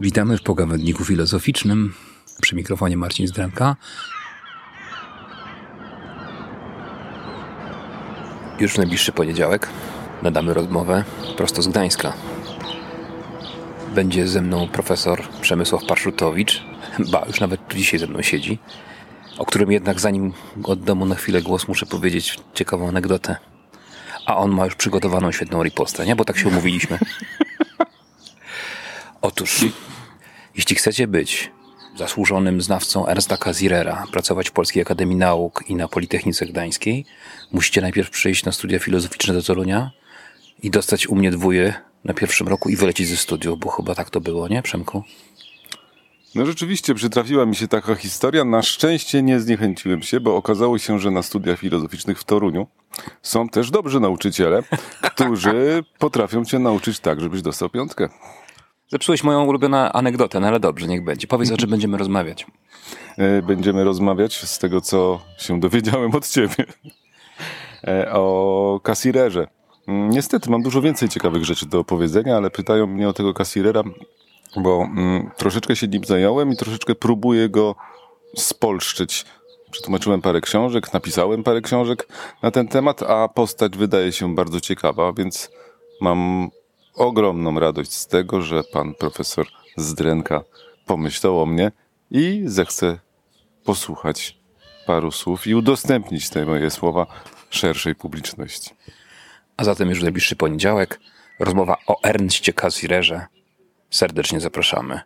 Witamy w pogawędniku filozoficznym. Przy mikrofonie Marcin Zdremka. Już w najbliższy poniedziałek nadamy rozmowę prosto z Gdańska. Będzie ze mną profesor Przemysław Parszutowicz, ba, już nawet tu dzisiaj ze mną siedzi, o którym jednak zanim oddam mu na chwilę głos, muszę powiedzieć ciekawą anegdotę. A on ma już przygotowaną świetną ripostę, nie? Bo tak się umówiliśmy. Otóż, jeśli chcecie być zasłużonym znawcą Ernsta Kazirera, pracować w Polskiej Akademii Nauk i na Politechnice Gdańskiej, musicie najpierw przyjść na studia filozoficzne do Torunia i dostać u mnie dwóje na pierwszym roku i wylecieć ze studiów, bo chyba tak to było, nie, Przemku? No rzeczywiście przytrafiła mi się taka historia. Na szczęście nie zniechęciłem się, bo okazało się, że na studiach filozoficznych w Toruniu są też dobrzy nauczyciele, którzy potrafią cię nauczyć tak, żebyś dostał piątkę. Zepsułeś moją ulubioną anegdotę, no ale dobrze, niech będzie. Powiedz, o czym będziemy rozmawiać. E, będziemy rozmawiać z tego, co się dowiedziałem od ciebie. E, o kasirerze. Mm, niestety, mam dużo więcej ciekawych rzeczy do opowiedzenia, ale pytają mnie o tego kasirera, bo mm, troszeczkę się nim zająłem i troszeczkę próbuję go spolszczyć. Przetłumaczyłem parę książek, napisałem parę książek na ten temat, a postać wydaje się bardzo ciekawa, więc mam ogromną radość z tego, że pan profesor Zdrenka pomyślał o mnie i zechce posłuchać paru słów i udostępnić te moje słowa szerszej publiczności. A zatem już najbliższy poniedziałek rozmowa o Ernstie Kazirerze. Serdecznie zapraszamy.